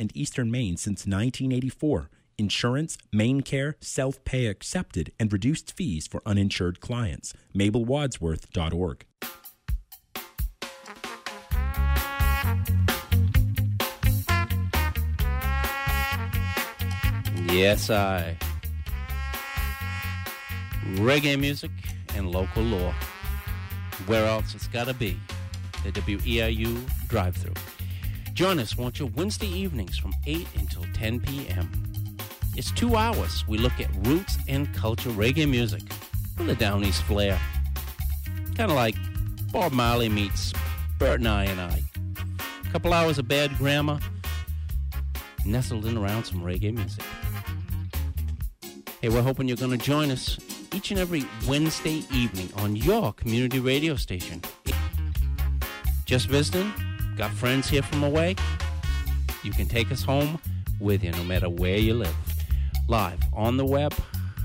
and eastern Maine since 1984. Insurance, MaineCare, self pay accepted, and reduced fees for uninsured clients. MabelWadsworth.org. Yes, I. Reggae music and local law. Where else it's gotta be? The WERU drive through. Join us, won't you, Wednesday evenings from 8 until 10 p.m. It's two hours. We look at roots and culture reggae music with a down east flair. Kind of like Bob Marley meets Bert and I and I. A couple hours of bad grammar, nestled in around some reggae music. Hey, we're hoping you're going to join us each and every Wednesday evening on your community radio station. Just visiting? Got friends here from away? You can take us home with you no matter where you live. Live on the web,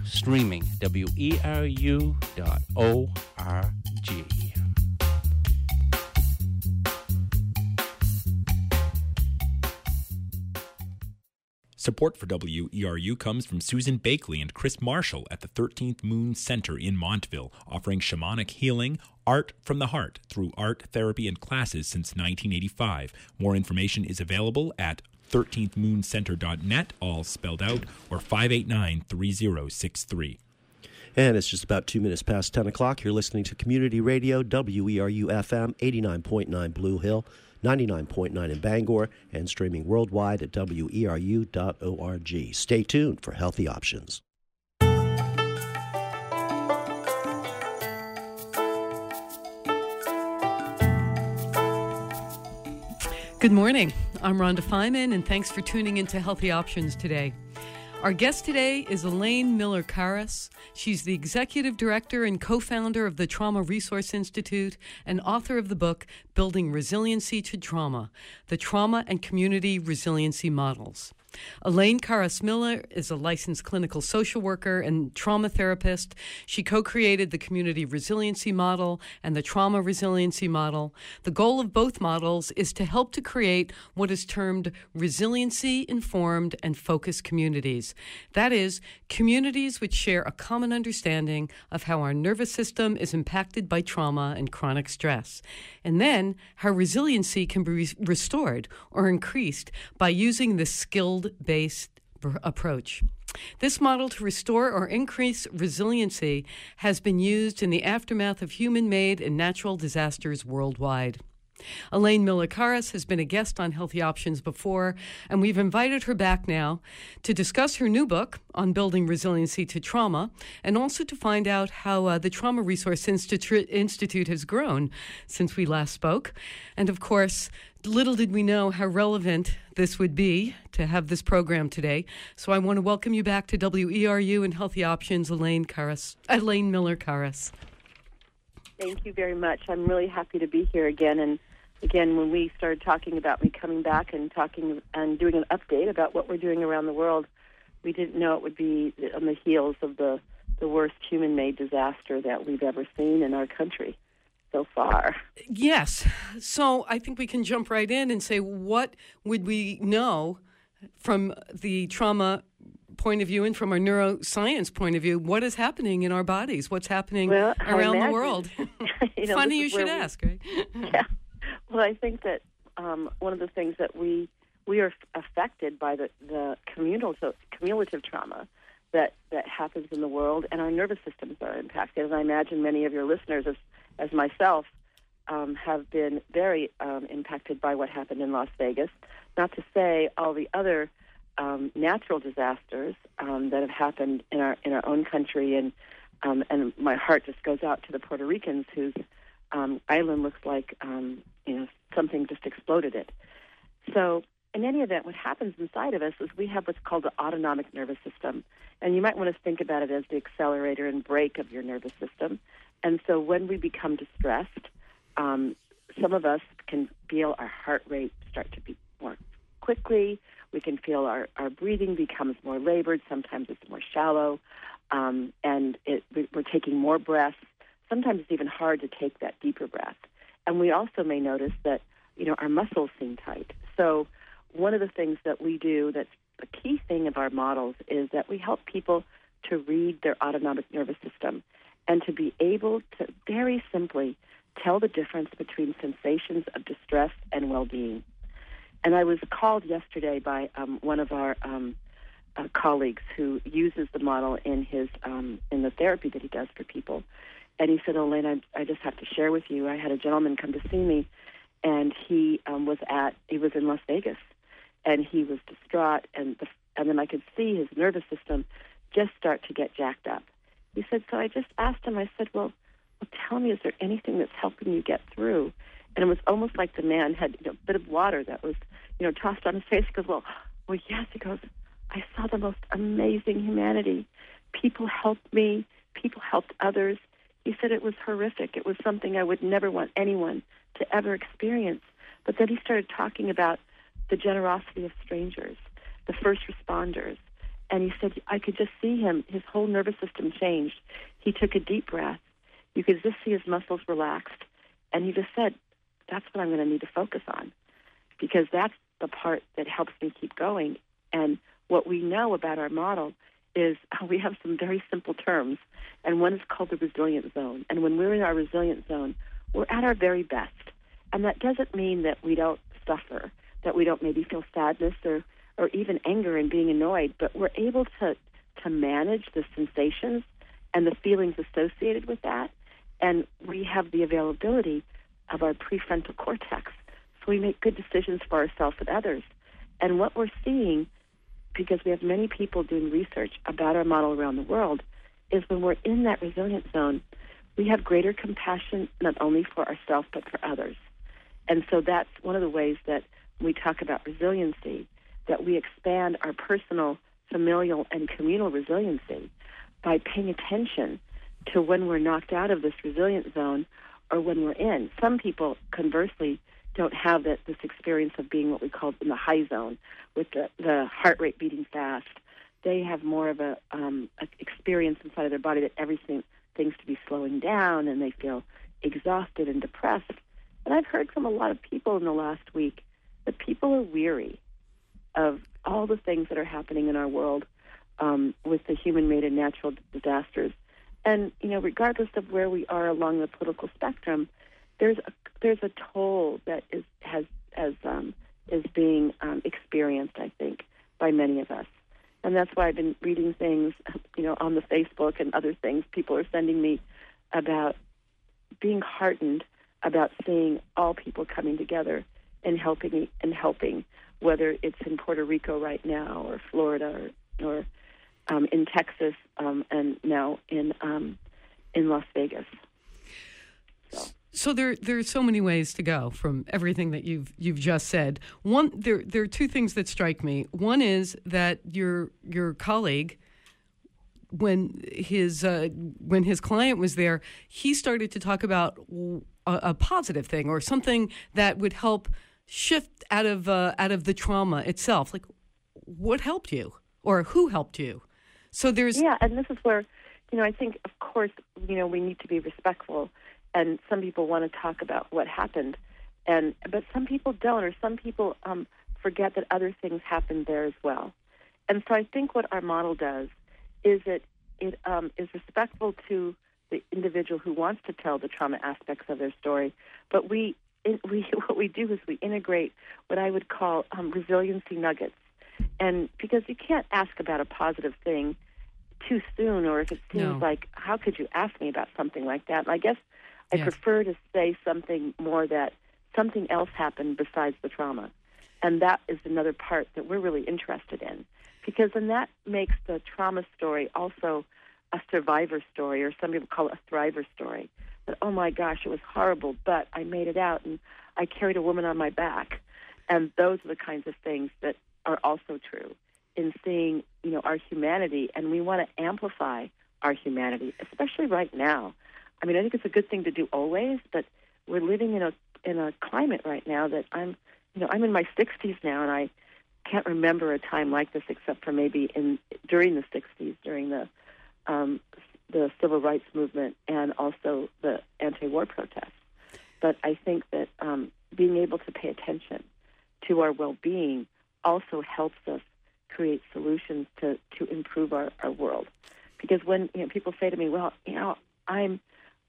streaming weru.org. Support for WERU comes from Susan Bakley and Chris Marshall at the 13th Moon Center in Montville, offering shamanic healing, art from the heart through art therapy and classes since 1985. More information is available at 13thmooncenter.net, all spelled out, or 589 3063. And it's just about two minutes past 10 o'clock. You're listening to Community Radio, WERU FM, 89.9 Blue Hill. 99.9 in Bangor, and streaming worldwide at weru.org. Stay tuned for healthy options. Good morning. I'm Rhonda Feiman, and thanks for tuning into Healthy Options today. Our guest today is Elaine Miller Karas. She's the executive director and co founder of the Trauma Resource Institute and author of the book Building Resiliency to Trauma The Trauma and Community Resiliency Models. Elaine Karas Miller is a licensed clinical social worker and trauma therapist. She co created the Community Resiliency Model and the Trauma Resiliency Model. The goal of both models is to help to create what is termed resiliency informed and focused communities. That is, communities which share a common understanding of how our nervous system is impacted by trauma and chronic stress, and then how resiliency can be restored or increased by using the skilled based approach. This model to restore or increase resiliency has been used in the aftermath of human made and natural disasters worldwide. Elaine Miller Karas has been a guest on Healthy Options before, and we've invited her back now to discuss her new book on building resiliency to trauma and also to find out how uh, the Trauma Resource Institute, Institute has grown since we last spoke. And of course, little did we know how relevant this would be to have this program today. So I want to welcome you back to WERU and Healthy Options, Elaine Karas, Elaine Miller Karas. Thank you very much. I'm really happy to be here again. And again, when we started talking about me coming back and talking and doing an update about what we're doing around the world, we didn't know it would be on the heels of the the worst human-made disaster that we've ever seen in our country so far. Yes. So I think we can jump right in and say, what would we know from the trauma point of view and from our neuroscience point of view, what is happening in our bodies? What's happening well, around the world? you know, Funny you should we, ask, right? yeah. Well, I think that um, one of the things that we we are affected by the the communal so cumulative trauma that that happens in the world, and our nervous systems are impacted. And I imagine many of your listeners, as as myself, um, have been very um, impacted by what happened in Las Vegas. Not to say all the other um, natural disasters um, that have happened in our in our own country, and um, and my heart just goes out to the Puerto Ricans whose um, island looks like um, you know something just exploded it. So in any event, what happens inside of us is we have what's called the autonomic nervous system, and you might want to think about it as the accelerator and brake of your nervous system. And so when we become distressed, um, some of us can feel our heart rate start to beat more quickly. We can feel our, our breathing becomes more labored. Sometimes it's more shallow. Um, and it, we're taking more breaths. Sometimes it's even hard to take that deeper breath. And we also may notice that, you know, our muscles seem tight. So one of the things that we do that's a key thing of our models is that we help people to read their autonomic nervous system and to be able to very simply tell the difference between sensations of distress and well-being. And I was called yesterday by um, one of our um, uh, colleagues who uses the model in his um, in the therapy that he does for people, and he said, "Elaine, I, I just have to share with you. I had a gentleman come to see me, and he um, was at he was in Las Vegas, and he was distraught, and the, and then I could see his nervous system just start to get jacked up. He said, so I just asked him. I said, well, well, tell me, is there anything that's helping you get through? And it was almost like the man had you know, a bit of water that was, you know, tossed on his face. He goes, well, well, yes. He goes, I saw the most amazing humanity. People helped me. People helped others. He said it was horrific. It was something I would never want anyone to ever experience. But then he started talking about the generosity of strangers, the first responders. And he said, I could just see him. His whole nervous system changed. He took a deep breath. You could just see his muscles relaxed. And he just said, That's what I'm going to need to focus on because that's the part that helps me keep going. And what we know about our model is we have some very simple terms, and one is called the resilient zone. And when we're in our resilient zone, we're at our very best. And that doesn't mean that we don't suffer, that we don't maybe feel sadness or, or even anger and being annoyed, but we're able to, to manage the sensations and the feelings associated with that. And we have the availability of our prefrontal cortex. So we make good decisions for ourselves and others. And what we're seeing because we have many people doing research about our model around the world, is when we're in that resilient zone, we have greater compassion not only for ourselves but for others. And so that's one of the ways that we talk about resiliency, that we expand our personal, familial, and communal resiliency by paying attention to when we're knocked out of this resilient zone or when we're in. Some people, conversely, don't have that, this experience of being what we call in the high zone with the, the heart rate beating fast. They have more of a, um, a experience inside of their body that everything things to be slowing down and they feel exhausted and depressed. And I've heard from a lot of people in the last week that people are weary of all the things that are happening in our world um, with the human-made and natural disasters. And you know, regardless of where we are along the political spectrum, there's a there's a toll that is has as um, is being um, experienced, I think, by many of us, and that's why I've been reading things, you know, on the Facebook and other things. People are sending me about being heartened about seeing all people coming together and helping and helping, whether it's in Puerto Rico right now or Florida or, or um, in Texas um, and now in um, in Las Vegas. So there there are so many ways to go from everything that you've you've just said. One there there are two things that strike me. One is that your your colleague when his uh, when his client was there, he started to talk about a, a positive thing or something that would help shift out of uh, out of the trauma itself. Like, what helped you, or who helped you? So there's yeah, and this is where you know I think of course you know we need to be respectful and some people want to talk about what happened, and but some people don't, or some people um, forget that other things happened there as well. And so I think what our model does is it it um, is respectful to the individual who wants to tell the trauma aspects of their story, but we in, we what we do is we integrate what I would call um, resiliency nuggets, and because you can't ask about a positive thing too soon, or if it seems no. like how could you ask me about something like that? And I guess I yes. prefer to say something more that something else happened besides the trauma. And that is another part that we're really interested in. Because then that makes the trauma story also a survivor story, or some people call it a thriver story. That, oh my gosh, it was horrible, but I made it out and I carried a woman on my back. And those are the kinds of things that are also true in seeing, you know, our humanity. And we want to amplify our humanity, especially right now I mean, I think it's a good thing to do always, but we're living in a in a climate right now that I'm, you know, I'm in my 60s now, and I can't remember a time like this except for maybe in during the 60s, during the um, the civil rights movement and also the anti-war protests. But I think that um, being able to pay attention to our well-being also helps us create solutions to, to improve our, our world. Because when you know, people say to me, well, you know, I'm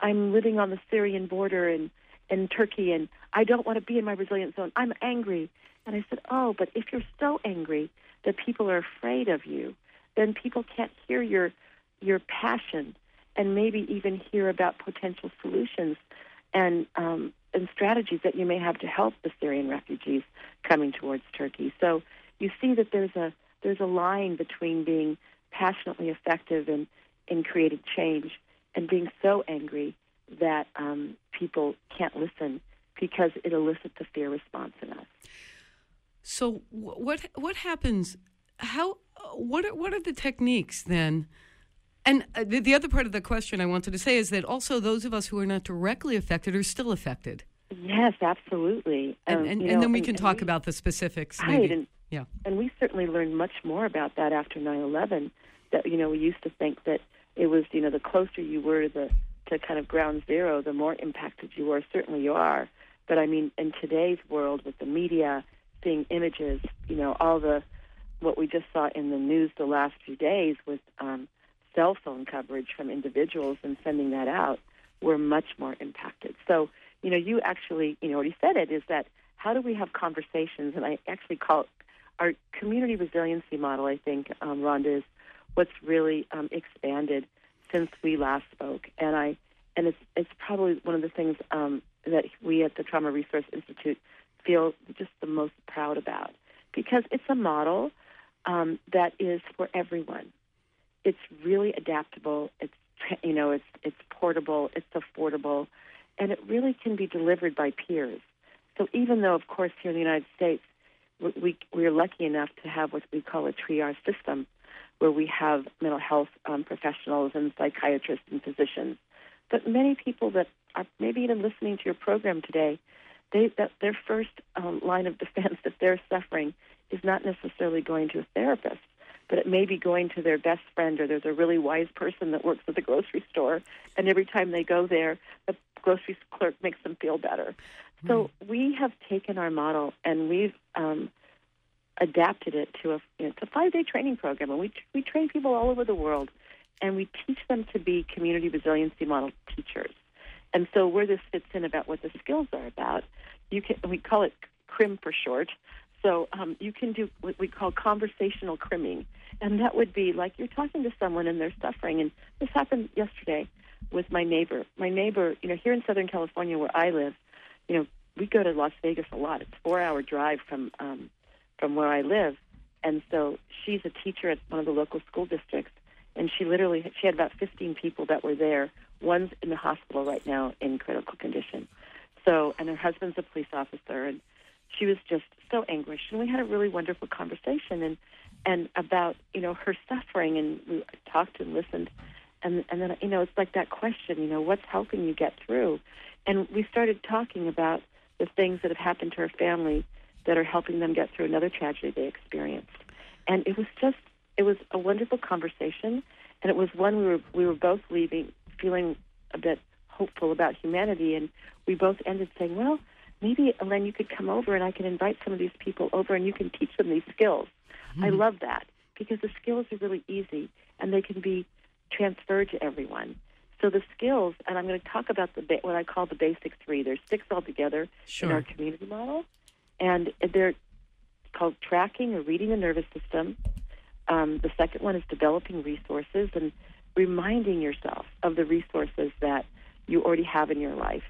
I'm living on the Syrian border in, in Turkey and I don't want to be in my resilient zone. I'm angry. And I said, oh, but if you're so angry that people are afraid of you, then people can't hear your your passion and maybe even hear about potential solutions and um, and strategies that you may have to help the Syrian refugees coming towards Turkey. So you see that there's a there's a line between being passionately effective and in creating change and being so angry that um, people can't listen because it elicits a fear response in us. So what what happens? How what are, what are the techniques then? And uh, the, the other part of the question I wanted to say is that also those of us who are not directly affected are still affected. Yes, absolutely. And, Um, and, you and know, then we can talk we- about the specifics. Right, maybe. and yeah. and we certainly learned much more about that after 9/11. That you know, we used to think that it was you know the closer you were to the to kind of ground zero, the more impacted you were. Certainly, you are. But I mean, in today's world, with the media, seeing images, you know, all the what we just saw in the news the last few days with um, cell phone coverage from individuals and sending that out, we're much more impacted. So, you know, you actually, you know, already said it is that how do we have conversations? And I actually call it our community resiliency model. I think um, Rhonda is what's really um, expanded since we last spoke, and I and it's it's probably one of the things um, that we at the Trauma Resource Institute feel just the most proud about because it's a model um, that is for everyone. It's really adaptable. It's you know it's it's portable. It's affordable, and it really can be delivered by peers. So even though, of course, here in the United States, we, we we're lucky enough to have what we call a triage system, where we have mental health um, professionals and psychiatrists and physicians. But many people that are maybe even listening to your program today, they that their first um, line of defense that they're suffering is not necessarily going to a therapist, but it may be going to their best friend or there's a really wise person that works at the grocery store, and every time they go there, the grocery clerk makes them feel better. So we have taken our model and we've um, adapted it to a you know, it's a five day training program, and we we train people all over the world, and we teach them to be community resiliency model teachers. And so where this fits in about what the skills are about, you can we call it CRIM for short. So um, you can do what we call conversational crimming, and that would be like you're talking to someone and they're suffering. And this happened yesterday with my neighbor. My neighbor, you know, here in Southern California where I live, you know, we go to Las Vegas a lot. It's a four-hour drive from um, from where I live, and so she's a teacher at one of the local school districts, and she literally she had about 15 people that were there. One's in the hospital right now in critical condition. So, and her husband's a police officer, and she was just so anguished. And we had a really wonderful conversation, and and about you know her suffering, and we talked and listened, and and then you know it's like that question, you know, what's helping you get through? And we started talking about the things that have happened to her family that are helping them get through another tragedy they experienced. And it was just it was a wonderful conversation, and it was one we were we were both leaving feeling a bit hopeful about humanity, and we both ended saying, well, maybe Elaine, you could come over and I can invite some of these people over and you can teach them these skills. Hmm. I love that because the skills are really easy and they can be transferred to everyone. So the skills, and I'm going to talk about the what I call the basic three. There's six altogether Sure. in our community model, and they're called tracking or reading the nervous system. Um, the second one is developing resources and reminding yourself of the resources that you already have in your life.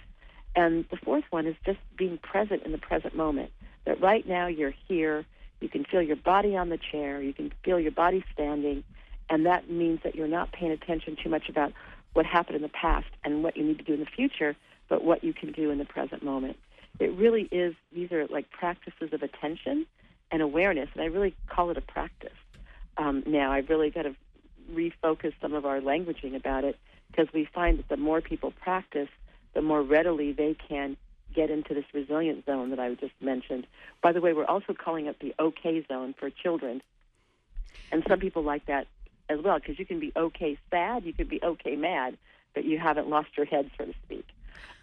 And the fourth one is just being present in the present moment. That right now you're here, you can feel your body on the chair, you can feel your body standing, and that means that you're not paying attention too much about what happened in the past and what you need to do in the future, but what you can do in the present moment. It really is, these are like practices of attention and awareness, and I really call it a practice. Um, now, I've really got to refocus some of our languaging about it because we find that the more people practice, the more readily they can get into this resilient zone that I just mentioned. By the way, we're also calling it the OK zone for children. And some people like that as well because you can be okay sad, you could be okay mad, but you haven't lost your head, so to speak.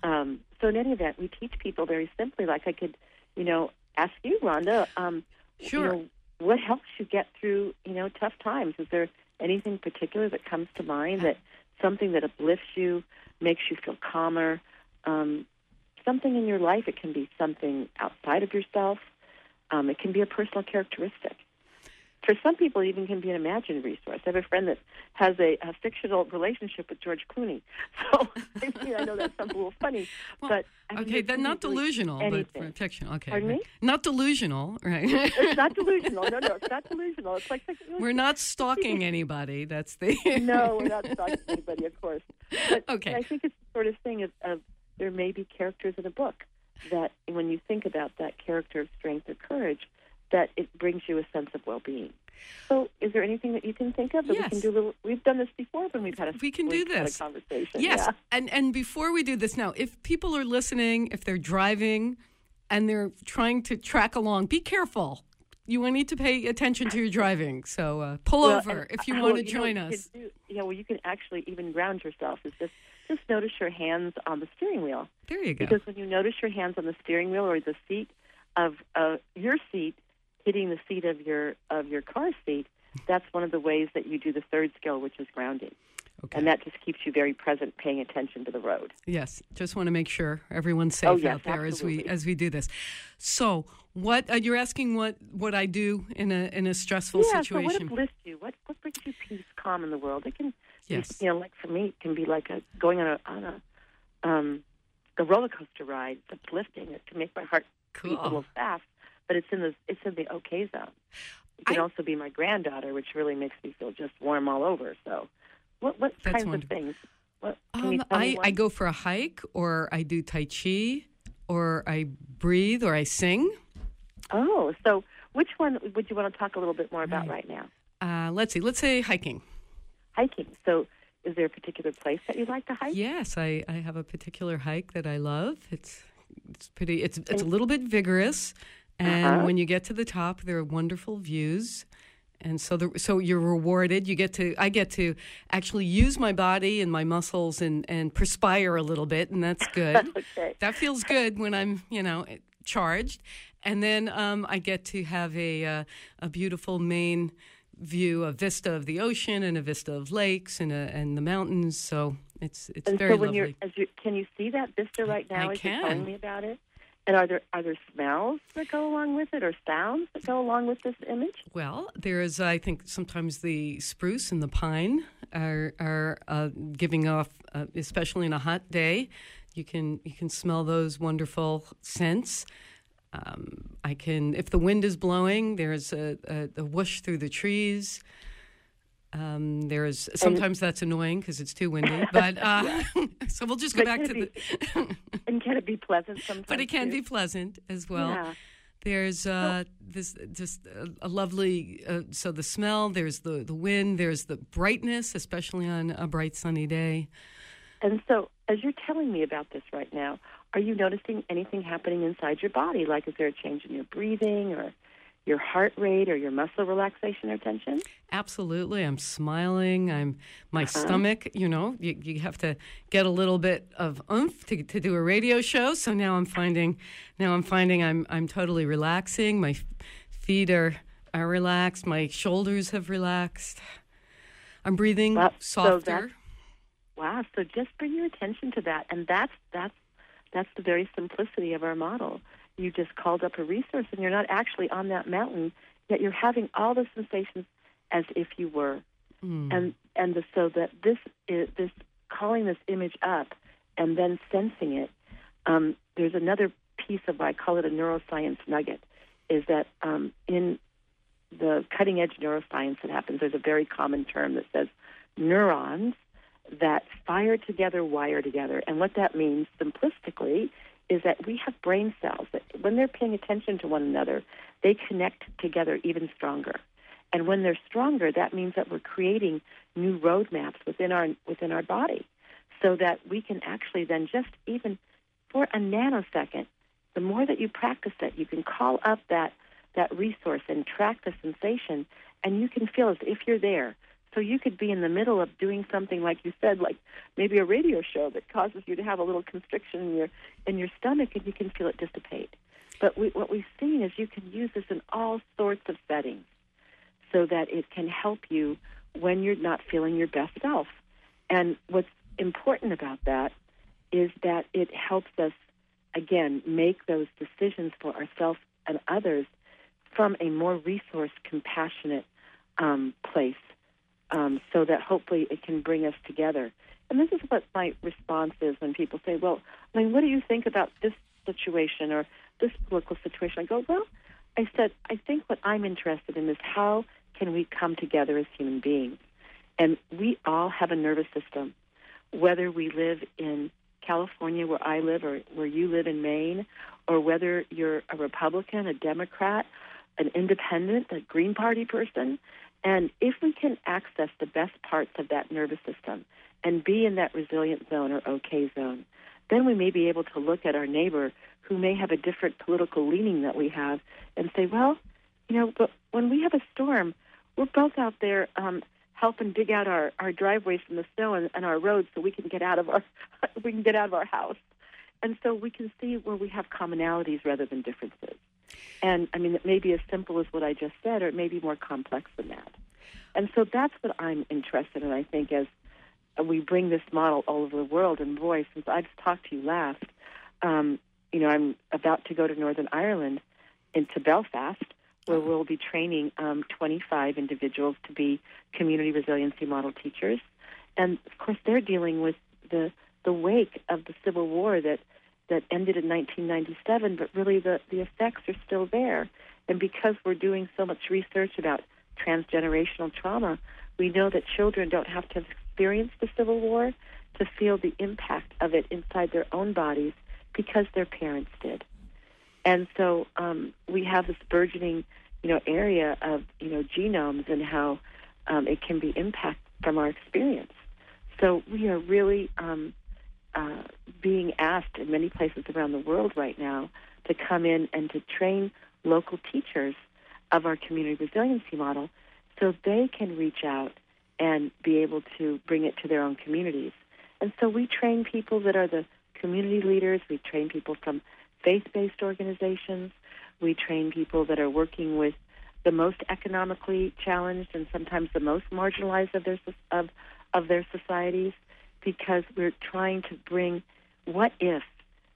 Um, so in any event, we teach people very simply, like I could, you know, ask you, Rhonda, um, Sure. You know, what helps you get through, you know, tough times? Is there anything particular that comes to mind that something that uplifts you, makes you feel calmer? Um, something in your life. It can be something outside of yourself. Um, it can be a personal characteristic. For some people, it even can be an imagined resource. I have a friend that has a, a fictional relationship with George Clooney. So I, mean, I know that sounds a little funny, Well, but I Okay, think then not delusional, but anything. fictional. Okay. Pardon me? Not delusional, right? It's not delusional. No, no, it's not delusional. It's like, like We're not stalking anybody. That's the no, we're not stalking anybody, of course. But, Okay. I think it's the sort of thing of, of there may be characters in a book that when you think about that character of strength or courage, that it brings you a sense of well-being. So, is there anything that you can think of that we can do? A little, we've done this before when we've had a We can do we've had a this. conversation. Yes, Yeah. and and before we do this now, if people are listening, if they're driving, and they're trying to track along, be careful. You will need to pay attention to your driving. So uh, pull Well, over and- if you well, want to know, join you us. Do, yeah, well, you can actually even ground yourself. Is just just notice your hands on the steering wheel. There you go. Because when you notice your hands on the steering wheel or the seat of uh, your seat hitting the seat of your of your car seat, that's one of the ways that you do the third skill, which is grounding, Okay. and that just keeps you very present, paying attention to the road. Yes, just want to make sure everyone's safe Oh, yes, out there as we as we do this. So, what uh, you're asking what what I do in a in a stressful yeah. situation? So what uplifts you? What what brings you peace, calm in the world? It can, Yes. you know, like for me, it can be like a going on a on a um, a roller coaster ride. It's uplifting. It can make my heart beat a little fast, but it's in the it's in the okay zone. It can I- also be my granddaughter, which really makes me feel just warm all over. So, what what kinds wonderful. of things? What Um, I? I go for a hike, or I do tai chi, or I breathe, or I sing. Oh, so which one would you want to talk a little bit more about Right. right now? Uh, let's see. Let's say hiking. Hiking. So, is there a particular place that you like to hike? Yes, I, I have a particular hike that I love. It's it's pretty. It's it's a little bit vigorous, and Uh-huh. when you get to the top, there are wonderful views. And so, the, so you're rewarded. You get to, I get to actually use my body and my muscles and, and perspire a little bit, and that's good. Okay. That feels good when I'm, you know, charged. And then um, I get to have a uh, a beautiful main view, a vista of the ocean and a vista of lakes and a, and the mountains. So it's it's And very so when lovely. you're, as you, can you see that vista right now I can. telling me about it? And are there are there smells that go along with it, or sounds that go along with this image? Well, there is, I think, sometimes the spruce and the pine are are uh, giving off, uh, especially in a hot day. You can you can smell those wonderful scents. Um, I can, if the wind is blowing, there's a, a, a whoosh through the trees. Um, there's sometimes that's annoying because it's too windy, but uh, so we'll just go But back to it the. And can it be pleasant sometimes? but it can too? be pleasant as well. Yeah. There's uh, this just a, a lovely uh, so the smell. There's the the wind. There's the brightness, especially on a bright sunny day. And so, as you're telling me about this right now, are you noticing anything happening inside your body? Like, is there a change in your breathing, or your heart rate, or your muscle relaxation or tension? Absolutely, I'm smiling. I'm my uh-huh. stomach. You know, you, you have to get a little bit of oomph to to do a radio show. So now I'm finding now I'm finding I'm I'm totally relaxing. My feet are are relaxed. My shoulders have relaxed. I'm breathing Well, softer. that's- Wow! So just bring your attention to that, and that's that's that's the very simplicity of our model. You just called up a resource, and you're not actually on that mountain, yet you're having all the sensations as if you were. Mm. and and the, so that this is this calling this image up and then sensing it. Um, there's another piece of I call it a neuroscience nugget, is that um, in the cutting edge neuroscience that happens, there's a very common term that says neurons that fire together, wire together, and what that means simplistically is that we have brain cells that when they're paying attention to one another, they connect together even stronger. And when they're stronger, that means that we're creating new roadmaps within our within our body, so that we can actually then just even for a nanosecond, the more that you practice it, you can call up that that resource and track the sensation, and you can feel as if you're there. So you could be in the middle of doing something like you said, like maybe a radio show that causes you to have a little constriction in your in your stomach, and you can feel it dissipate. But we, what we've seen is you can use this in all sorts of settings so that it can help you when you're not feeling your best self. And what's important about that is that it helps us, again, make those decisions for ourselves and others from a more resource compassionate um, place um, so that hopefully it can bring us together. And this is what my response is when people say, Well, I mean, what do you think about this situation or this political situation? I go, Well, I said, I think what I'm interested in is how can we come together as human beings? And we all have a nervous system, whether we live in California, where I live, or where you live in Maine, or whether you're a Republican, a Democrat, an independent, a Green Party person. And if we can access the best parts of that nervous system and be in that resilient zone or OK zone, then we may be able to look at our neighbor who may have a different political leaning that we have and say, well, you know, but when we have a storm, we're both out there um, helping dig out our, our driveways from the snow and, and our roads so we can get out of our we can get out of our house. And so we can see where we have commonalities rather than differences. And I mean, it may be as simple as what I just said, or it may be more complex than that. And so that's what I'm interested in. I think as we bring this model all over the world, and boy, since I've talked to you last, um, you know, I'm about to go to Northern Ireland into Belfast, where we'll be training um, 25 individuals to be community resiliency model teachers. And of course, they're dealing with the the wake of the Civil War that that ended in 1997, but really the, the effects are still there. And because we're doing so much research about transgenerational trauma, we know that children don't have to have experienced the Civil War to feel the impact of it inside their own bodies because their parents did. And so um, we have this burgeoning, you know, area of you know genomes and how um, it can be impacted from our experience. So we are really um, uh, being asked in many places around the world right now to come in and to train local teachers of our community resiliency model so they can reach out and be able to bring it to their own communities. And so we train people that are the community leaders, we train people from faith based organizations, we train people that are working with the most economically challenged and sometimes the most marginalized of their of of their societies because we're trying to bring what if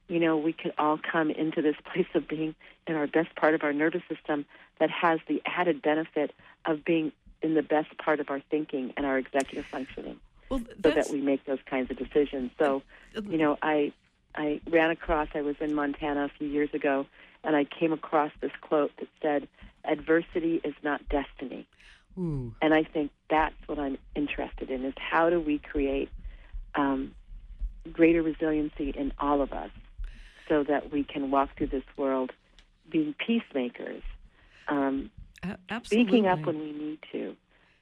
you know we could all come into this place of being in our best part of our nervous system that has the added benefit of being in the best part of our thinking and our executive functioning well, so that we make those kinds of decisions so uh, you know i i ran across i was in montana a few years ago and i came across this quote that said adversity is not destiny Ooh. and i think that's what i'm interested in is how do we create um, greater resiliency in all of us so that we can walk through this world being peacemakers, um, speaking up when we need to,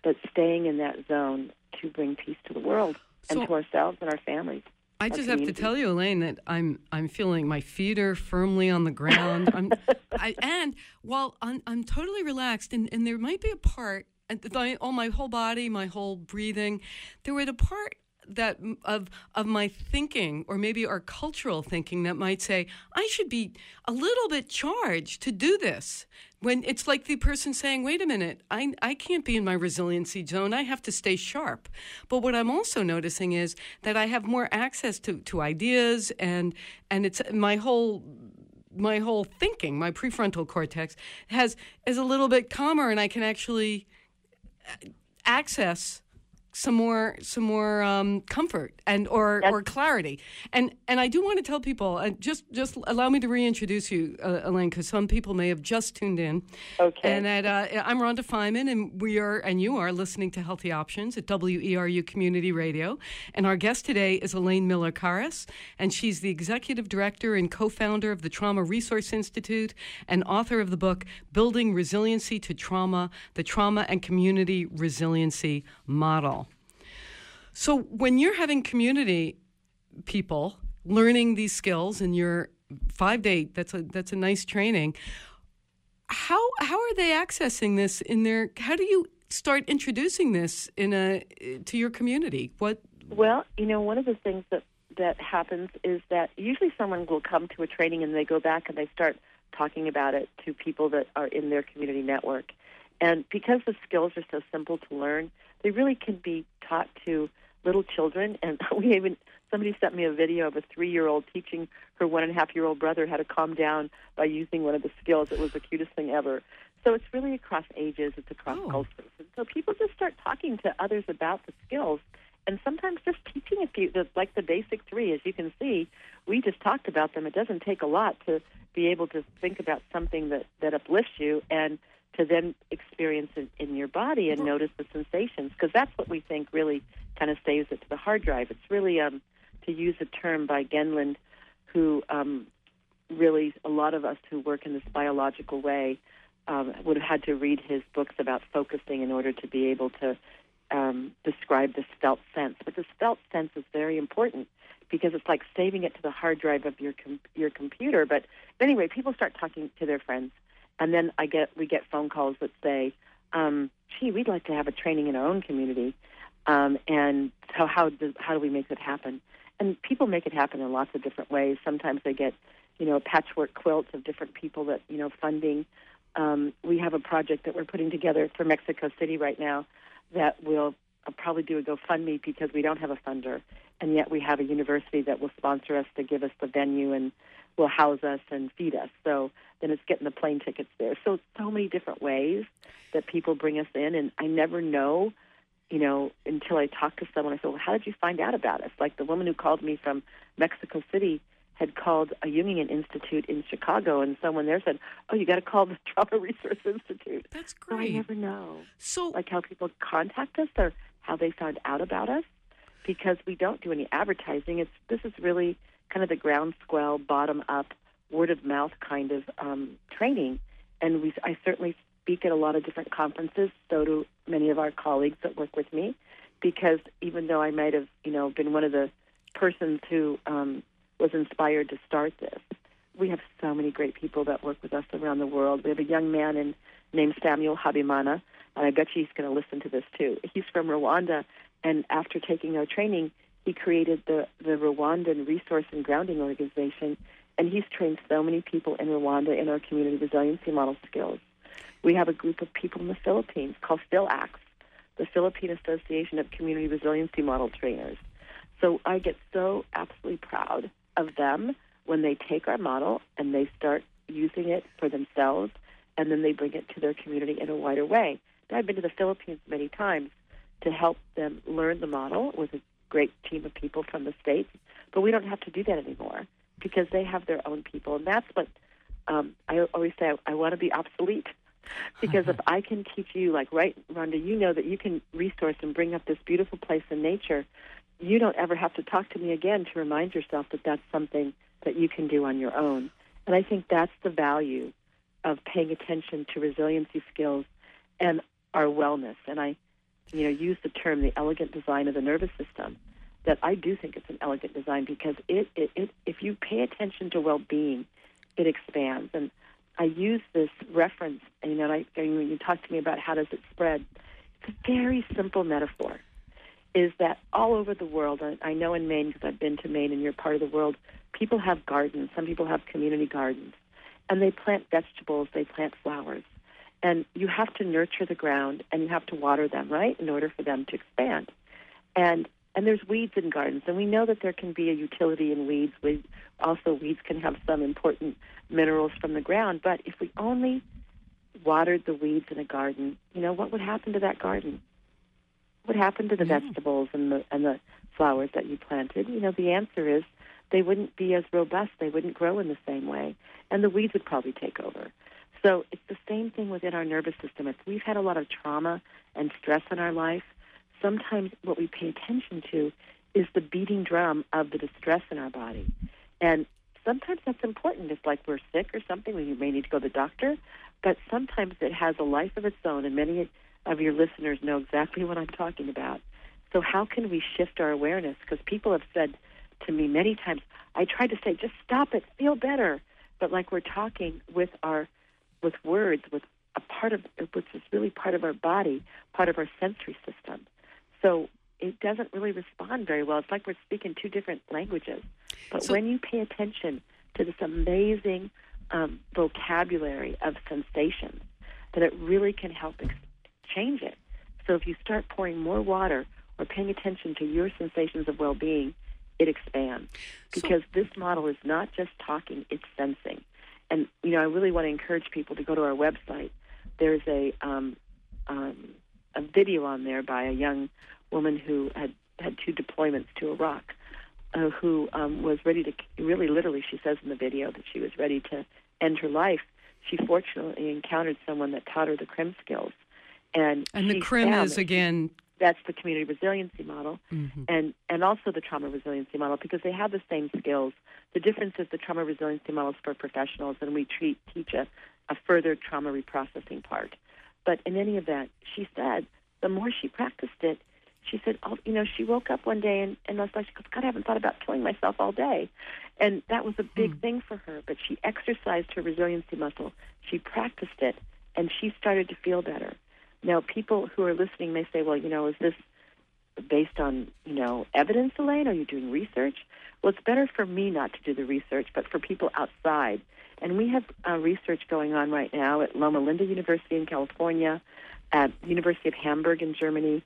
but staying in that zone to bring peace to the world So- and to ourselves and our families. I our just have to tell you, Elaine, that I'm I'm feeling my feet are firmly on the ground. I'm, I, and while I'm, I'm totally relaxed, and, and there might be a part, and the, oh, my whole body, my whole breathing, there would a part that of of my thinking, or maybe our cultural thinking, that might say I should be a little bit charged to do this. When it's like the person saying, "Wait a minute, I I can't be in my resiliency zone. I have to stay sharp." But what I'm also noticing is that I have more access to to ideas, and and it's my whole my whole thinking, my prefrontal cortex has is a little bit calmer, and I can actually uh, access some more some more um, comfort and or or clarity. And and I do want to tell people, uh, just just allow me to reintroduce you, uh, Elaine, because some people may have just tuned in. Okay. And that uh, I'm Rhonda Feiman, and we are and you are listening to Healthy Options at WERU Community Radio. And our guest today is Elaine Miller Karas, and she's the executive director and co-founder of the Trauma Resource Institute and author of the book Building Resiliency to Trauma: The Trauma and Community Resiliency Model. So when you're having community people learning these skills and you're five day that's a that's a nice training. How how are they accessing this in their? How do you start introducing this in a to your community? What? Well, you know, one of the things that that happens is that usually someone will come to a training and they go back and they start talking about it to people that are in their community network. And because the skills are so simple to learn, they really can be taught to little children. And we even somebody sent me a video of a three-year-old teaching her one and a half-year-old brother how to calm down by using one of the skills. It was the cutest thing ever. So it's really across ages, it's across Oh. cultures. And so people just start talking to others about the skills and sometimes just teaching a few, like the basic three, as you can see, we just talked about them. It doesn't take a lot to be able to think about something that, that uplifts you and to then experience it in your body and notice the sensations, because that's what we think really kind of saves it to the hard drive. It's really, um, to use a term by Gendlin, who um, really, a lot of us who work in this biological way um, would have had to read his books about focusing in order to be able to um, describe this felt sense. But this felt sense is very important because it's like saving it to the hard drive of your com- your computer. But anyway, people start talking to their friends, and then I get we get phone calls that say, um, "Gee, we'd like to have a training in our own community." Um, and so how do how do we make it happen? And people make it happen in lots of different ways. Sometimes they get, you know, patchwork quilts of different people that you know funding. Um, we have a project that we're putting together for Mexico City right now that will uh, probably do a GoFundMe because we don't have a funder, and yet we have a university that will sponsor us to give us the venue and will house us and feed us. So then it's getting the plane tickets there. So so many different ways that people bring us in, and I never know, you know, until I talk to someone. I say, well, how did you find out about us? Like the woman who called me from Mexico City had called a Jungian Institute in Chicago, and someone there said, "Oh, you got to call the Trauma Resource Institute." That's So I never know So, like how people contact us or how they found out about us because we don't do any advertising. It's this is really kind of the groundswell, bottom up, word of mouth kind of um, training, and we I certainly speak at a lot of different conferences. So do many of our colleagues that work with me, because even though I might have you know been one of the persons who um, was inspired to start this, we have so many great people that work with us around the world. We have a young man in, named Samuel Habimana, and I bet you he's going to listen to this too. He's from Rwanda, and after taking our training, he created the, the Rwandan Resource and Grounding Organization, and he's trained so many people in Rwanda in our community resiliency model skills. We have a group of people in the Philippines called PhilAx, the Philippine Association of Community Resiliency Model Trainers. So I get so absolutely proud of them when they take our model and they start using it for themselves and then they bring it to their community in a wider way. I've been to the Philippines many times to help them learn the model with a great team of people from the States, but we don't have to do that anymore because they have their own people. And that's what um, I always say I, I want to be obsolete. Because if I can teach you, like, right, Rhonda, you know that you can resource and bring up this beautiful place in nature you don't ever have to talk to me again to remind yourself that that's something that you can do on your own. And I think that's the value of paying attention to resiliency skills and our wellness. And I, you know, use the term the elegant design of the nervous system. That I do think it's an elegant design because it, it, it if you pay attention to well-being, it expands. And I use this reference, you know, I, when you talk to me about how does it spread, it's a very simple metaphor is that all over the world, I- I know in Maine because I've been to Maine and you're part of the world, people have gardens. Some people have community gardens. And they plant vegetables, they plant flowers. And you have to nurture the ground and you have to water them, right, in order for them to expand. And and there's weeds in gardens, and we know that there can be a utility in weeds. We, also, weeds can have some important minerals from the ground. But if we only watered the weeds in a garden, you know, what would happen to that garden? What happened to the mm-hmm. vegetables and the and the flowers that you planted? You know, the answer is they wouldn't be as robust. They wouldn't grow in the same way, and the weeds would probably take over. So it's the same thing within our nervous system. If we've had a lot of trauma and stress in our life, sometimes what we pay attention to is the beating drum of the distress in our body. And sometimes that's important. If like we're sick or something, we may need to go to the doctor. But sometimes it has a life of its own, and many of your listeners know exactly what I'm talking about. So how can we shift our awareness? Because people have said to me many times, I tried to say, just stop it, feel better. But like we're talking with our with words, with a part of which is really part of our body, part of our sensory system. So it doesn't really respond very well. It's like we're speaking two different languages. But So- when you pay attention to this amazing um, vocabulary of sensations that it really can help ex- change it. So if you start pouring more water or paying attention to your sensations of well-being, it expands because so, this model is not just talking; it's sensing. And you know, I really want to encourage people to go to our website. There's a um, um, a video on there by a young woman who had had two deployments to Iraq, uh, who um, was ready to really, literally, she says in the video that she was ready to end her life. She fortunately encountered someone that taught her the CRIM skills, and and the CRIM is again that's the community resiliency model mm-hmm. and and also the trauma resiliency model because they have the same skills. The difference is the trauma resiliency model is for professionals and we treat teach a, a further trauma reprocessing part. But in any event she said the more she practiced it she said oh, you know she woke up one day and, and I was like god i haven't thought about killing myself all day. And that was a big mm. thing for her but she exercised her resiliency muscle. She practiced it and she started to feel better now, people who are listening may say, well, you know, is this based on, you know, evidence, Elaine? Are you doing research? Well, it's better for me not to do the research, but for people outside. And we have uh, research going on right now at Loma Linda University in California, at University of Hamburg in Germany,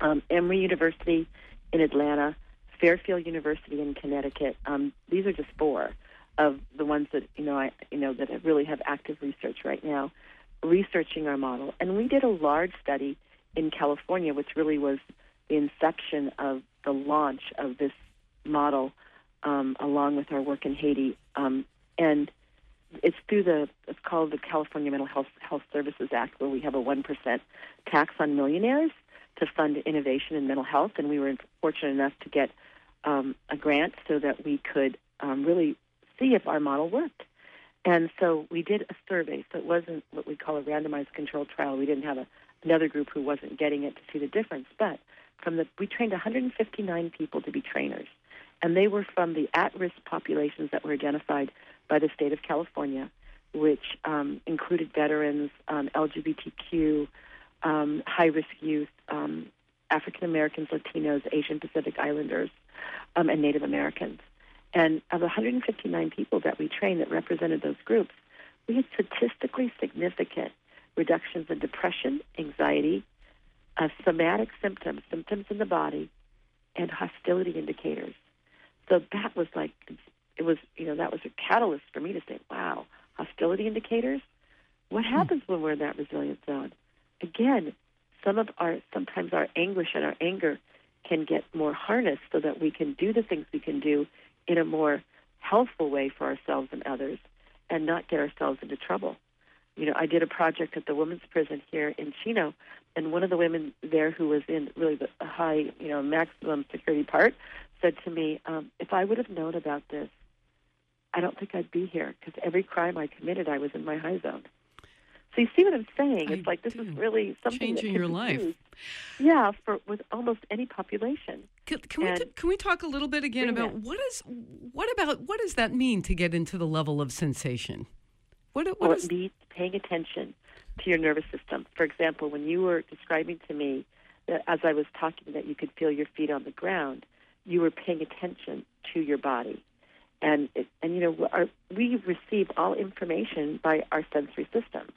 um, Emory University in Atlanta, Fairfield University in Connecticut. Um, these are just four of the ones that you know I you know that really have active research right now researching our model. And we did a large study in California, which really was the inception of the launch of this model, um, along with our work in Haiti. Um, and it's through the it's called the California Mental Health Health Services Act, where we have a one percent tax on millionaires to fund innovation in mental health, and we were fortunate enough to get um, a grant so that we could um, really see if our model worked. And so we did a survey. So it wasn't what we call a randomized controlled trial. We didn't have a, another group who wasn't getting it to see the difference. But from the we trained 159 people to be trainers, and they were from the at-risk populations that were identified by the state of California, which um, included veterans, um, LGBTQ, um, high-risk youth, um, African Americans, Latinos, Asian Pacific Islanders, um, and Native Americans. And of 159 people that we trained that represented those groups, we had statistically significant reductions in depression, anxiety, uh, somatic symptoms, symptoms in the body, and hostility indicators. So that was like, it was, you know, that was a catalyst for me to say, wow, hostility indicators? What hmm. happens when we're in that resilient zone? Again, some of our, sometimes our anguish and our anger can get more harnessed so that we can do the things we can do in a more healthful way for ourselves and others and not get ourselves into trouble. You know, I did a project at the women's prison here in Chino, and one of the women there who was in really the high, you know, maximum security part said to me, um, if I would have known about this, I don't think I'd be here because every crime I committed, I was in my high zone. So you see what I'm saying? It's I like this do. is really something changing your life. Used, yeah, for with almost any population. Can, can we t- can we talk a little bit again about that. what is what about what does that mean to get into the level of sensation? What, what well, is... it means paying attention to your nervous system. For example, when you were describing to me that as I was talking that you could feel your feet on the ground, you were paying attention to your body. And and you know our, we receive all information by our sensory systems.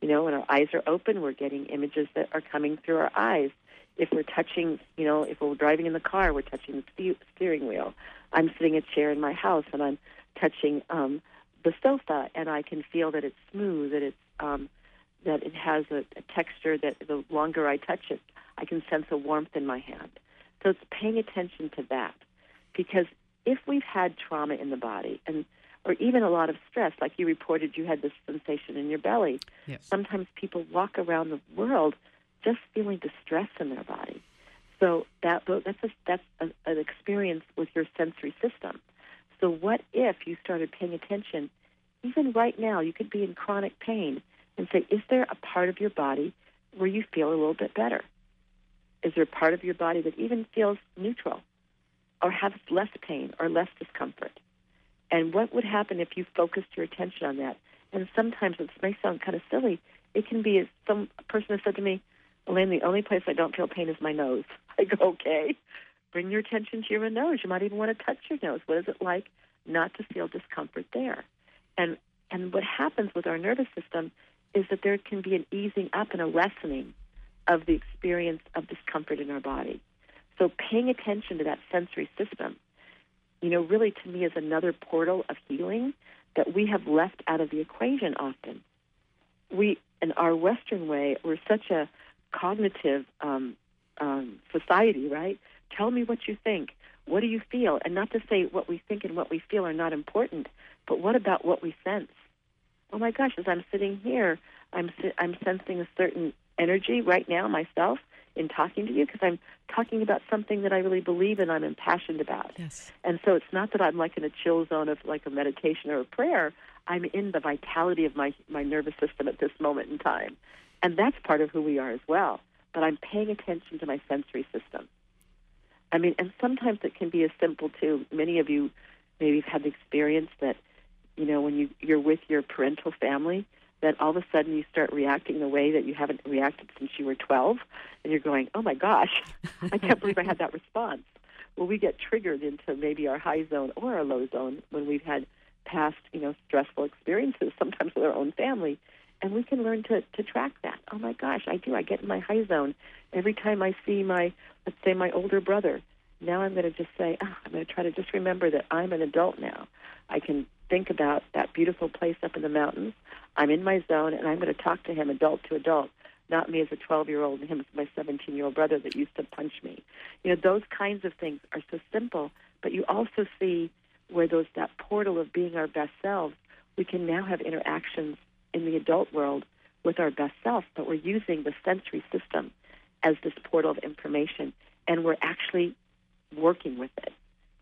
You know, when our eyes are open, we're getting images that are coming through our eyes. If we're touching, you know, if we're driving in the car, we're touching the steering wheel. I'm sitting in a chair in my house and I'm touching um, the sofa, and I can feel that it's smooth, that it's um, that it has a, a texture that the longer I touch it, I can sense a warmth in my hand. So it's paying attention to that, because if we've had trauma in the body, and or even a lot of stress, like you reported you had this sensation in your belly. Yes. Sometimes people walk around the world just feeling distress in their body. So that that's a, that's a, an experience with your sensory system. So what if you started paying attention, even right now, you could be in chronic pain, and say, is there a part of your body where you feel a little bit better? Is there a part of your body that even feels neutral, or has less pain or less discomfort? And what would happen if you focused your attention on that? And sometimes it may sound kind of silly. It can be some person has said to me, Elaine, the only place I don't feel pain is my nose. I go, okay, bring your attention to your nose. You might even want to touch your nose. What is it like not to feel discomfort there? And And what happens with our nervous system is that there can be an easing up and a lessening of the experience of discomfort in our body. So paying attention to that sensory system, you know, really to me is another portal of healing that we have left out of the equation often. We, in our Western way, we're such a cognitive um, um, society, right? Tell me what you think. What do you feel? And not to say what we think and what we feel are not important, but what about what we sense? Oh my gosh, as I'm sitting here, I'm I'm sensing a certain energy right now myself in talking to you because I'm talking about something that I really believe in, I'm impassioned about. Yes. And so it's not that I'm like in a chill zone of like a meditation or a prayer. I'm in the vitality of my my nervous system at this moment in time, and that's part of who we are as well. But I'm paying attention to my sensory system. I mean, and sometimes it can be as simple too. Many of you maybe have had the experience that, you know, when you you're with your parental family, that all of a sudden you start reacting the way that you haven't reacted since you were 12, and you're going, "Oh my gosh, I can't believe I had that response." Well, we get triggered into maybe our high zone or our low zone when we've had past, you know, stressful experiences, sometimes with our own family, and we can learn to to track that. Oh my gosh, I do. I get in my high zone every time I see my, let's say, my older brother. Now I'm going to just say, oh, I'm going to try to just remember that I'm an adult now. I can think about that beautiful place up in the mountains. I'm in my zone, and I'm going to talk to him adult to adult, not me as a 12 year old and him as my 17 year old brother that used to punch me. You know, those kinds of things are so simple, but you also see where those that portal of being our best selves, we can now have interactions in the adult world with our best self, but we're using the sensory system as this portal of information, and we're actually working with it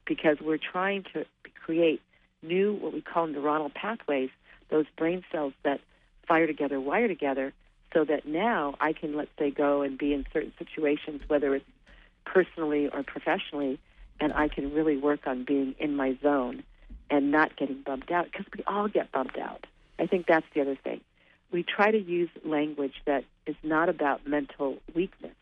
because we're trying to create new, what we call neuronal pathways, those brain cells that fire together, wire together, so that now I can, let's say, go and be in certain situations, whether it's personally or professionally, and I can really work on being in my zone and not getting bumped out because we all get bumped out. I think that's the other thing. We try to use language that is not about mental weakness,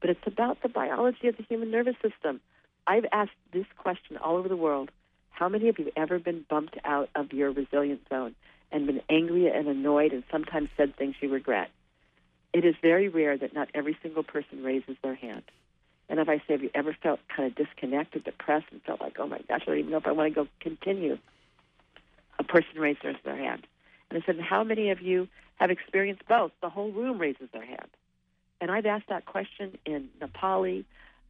but it's about the biology of the human nervous system. I've asked this question all over the world. How many of you have ever been bumped out of your resilient zone and been angry and annoyed and sometimes said things you regret? It is very rare that not every single person raises their hand. And if I say, have you ever felt kind of disconnected, depressed, and felt like, oh my gosh, I don't even know if I want to go continue? A person raises their hand. And I said, how many of you have experienced both? The whole room raises their hand. And I've asked that question in Nepali.